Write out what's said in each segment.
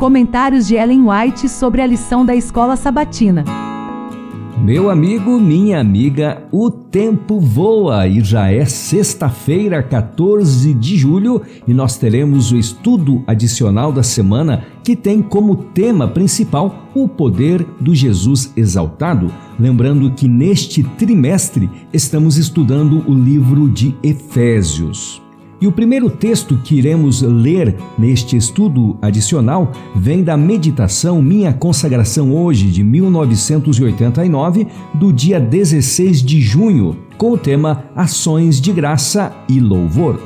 Comentários de Ellen White sobre a lição da escola sabatina. Meu amigo, minha amiga, o tempo voa e já é sexta-feira, 14 de julho, e nós teremos o estudo adicional da semana que tem como tema principal o poder do Jesus exaltado. Lembrando que neste trimestre estamos estudando o livro de Efésios. E o primeiro texto que iremos ler neste estudo adicional vem da meditação Minha Consagração Hoje, de 1989, do dia 16 de junho, com o tema Ações de Graça e Louvor.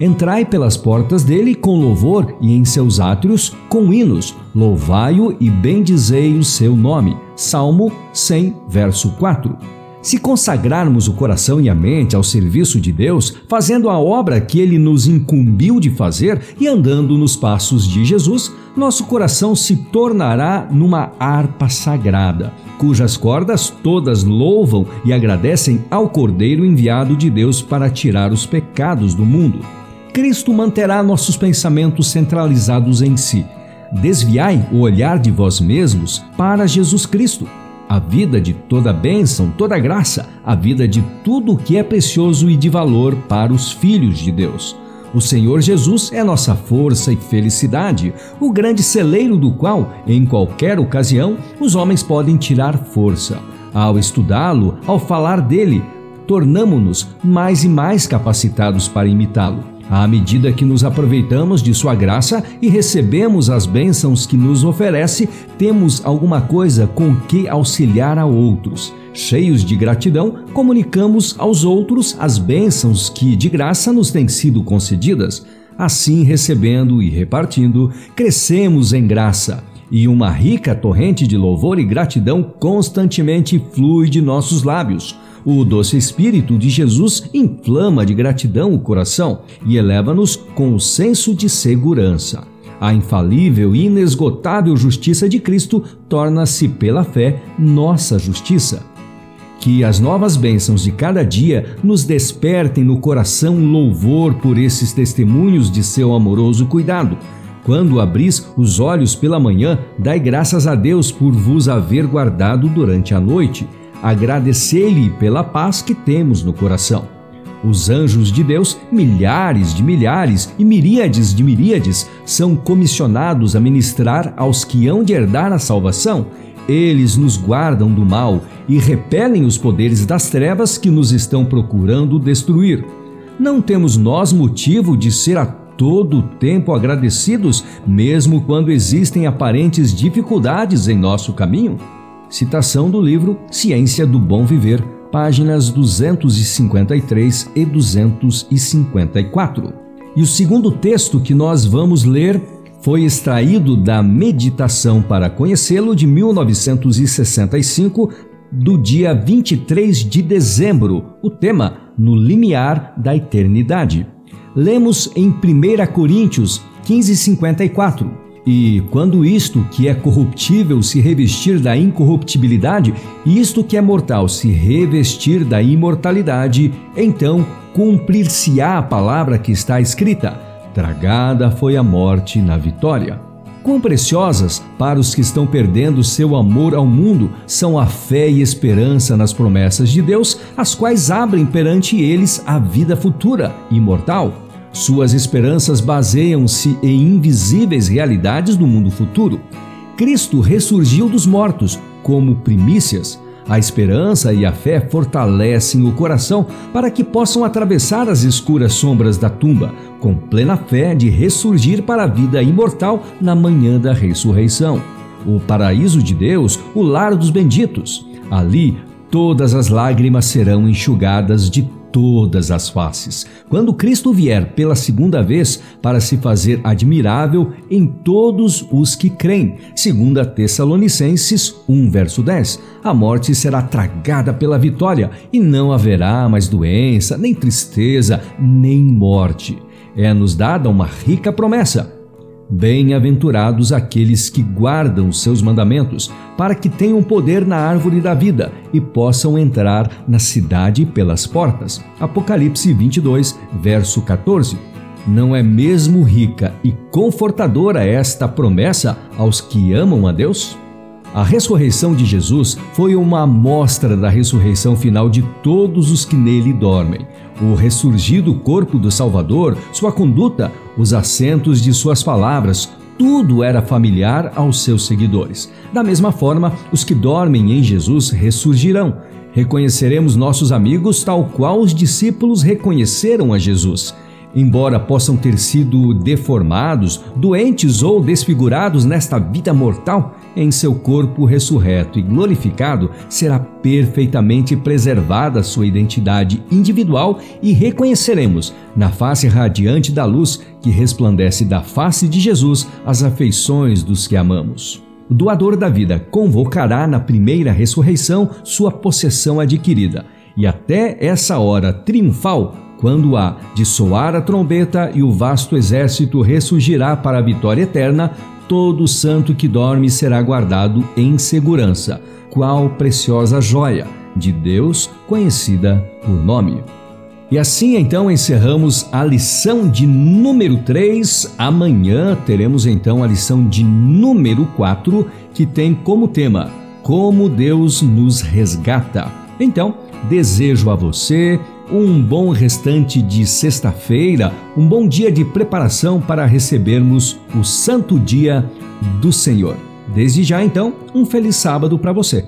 Entrai pelas portas dele com louvor e em seus átrios com hinos. Louvai-o e bendizei o seu nome. Salmo 100, verso 4. Se consagrarmos o coração e a mente ao serviço de Deus, fazendo a obra que ele nos incumbiu de fazer e andando nos passos de Jesus, nosso coração se tornará numa harpa sagrada, cujas cordas todas louvam e agradecem ao Cordeiro enviado de Deus para tirar os pecados do mundo. Cristo manterá nossos pensamentos centralizados em si. Desviai o olhar de vós mesmos para Jesus Cristo a vida de toda bênção, toda graça, a vida de tudo que é precioso e de valor para os filhos de Deus. O Senhor Jesus é nossa força e felicidade, o grande celeiro do qual, em qualquer ocasião, os homens podem tirar força. Ao estudá-lo, ao falar dele, tornamo-nos mais e mais capacitados para imitá-lo. À medida que nos aproveitamos de Sua graça e recebemos as bênçãos que nos oferece, temos alguma coisa com que auxiliar a outros. Cheios de gratidão, comunicamos aos outros as bênçãos que de graça nos têm sido concedidas. Assim, recebendo e repartindo, crescemos em graça e uma rica torrente de louvor e gratidão constantemente flui de nossos lábios. O doce Espírito de Jesus inflama de gratidão o coração e eleva-nos com o senso de segurança. A infalível e inesgotável justiça de Cristo torna-se, pela fé, nossa justiça. Que as novas bênçãos de cada dia nos despertem no coração louvor por esses testemunhos de seu amoroso cuidado. Quando abris os olhos pela manhã, dai graças a Deus por vos haver guardado durante a noite agradecer-lhe pela paz que temos no coração. Os anjos de Deus, milhares de milhares e miríades de miríades, são comissionados a ministrar aos que hão de herdar a salvação. Eles nos guardam do mal e repelem os poderes das trevas que nos estão procurando destruir. Não temos nós motivo de ser a todo tempo agradecidos, mesmo quando existem aparentes dificuldades em nosso caminho? Citação do livro Ciência do Bom Viver, páginas 253 e 254. E o segundo texto que nós vamos ler foi extraído da Meditação para Conhecê-lo de 1965, do dia 23 de dezembro, o tema No Limiar da Eternidade. Lemos em 1 Coríntios 15:54. E quando isto que é corruptível se revestir da incorruptibilidade, e isto que é mortal se revestir da imortalidade, então cumprir-se-á a palavra que está escrita: Tragada foi a morte na vitória. Quão preciosas para os que estão perdendo seu amor ao mundo são a fé e esperança nas promessas de Deus, as quais abrem perante eles a vida futura, imortal. Suas esperanças baseiam-se em invisíveis realidades do mundo futuro. Cristo ressurgiu dos mortos como primícias. A esperança e a fé fortalecem o coração para que possam atravessar as escuras sombras da tumba, com plena fé de ressurgir para a vida imortal na manhã da ressurreição. O paraíso de Deus, o lar dos benditos. Ali, todas as lágrimas serão enxugadas de todas as faces. Quando Cristo vier pela segunda vez para se fazer admirável em todos os que creem. Segunda Tessalonicenses 1 verso 10. A morte será tragada pela vitória e não haverá mais doença, nem tristeza, nem morte. É-nos dada uma rica promessa Bem-aventurados aqueles que guardam os seus mandamentos, para que tenham poder na árvore da vida e possam entrar na cidade pelas portas. Apocalipse 22, verso 14. Não é mesmo rica e confortadora esta promessa aos que amam a Deus? A ressurreição de Jesus foi uma amostra da ressurreição final de todos os que nele dormem. O ressurgido corpo do Salvador, sua conduta, os acentos de suas palavras, tudo era familiar aos seus seguidores. Da mesma forma, os que dormem em Jesus ressurgirão. Reconheceremos nossos amigos tal qual os discípulos reconheceram a Jesus. Embora possam ter sido deformados, doentes ou desfigurados nesta vida mortal, em seu corpo ressurreto e glorificado será perfeitamente preservada sua identidade individual e reconheceremos, na face radiante da luz que resplandece da face de Jesus, as afeições dos que amamos. O doador da vida convocará na primeira ressurreição sua possessão adquirida, e até essa hora triunfal quando há de soar a trombeta e o vasto exército ressurgirá para a vitória eterna, todo santo que dorme será guardado em segurança. Qual preciosa joia de Deus conhecida por nome. E assim então encerramos a lição de número 3. Amanhã teremos então a lição de número 4, que tem como tema Como Deus nos resgata. Então, desejo a você um bom restante de sexta-feira, um bom dia de preparação para recebermos o Santo Dia do Senhor. Desde já, então, um feliz sábado para você.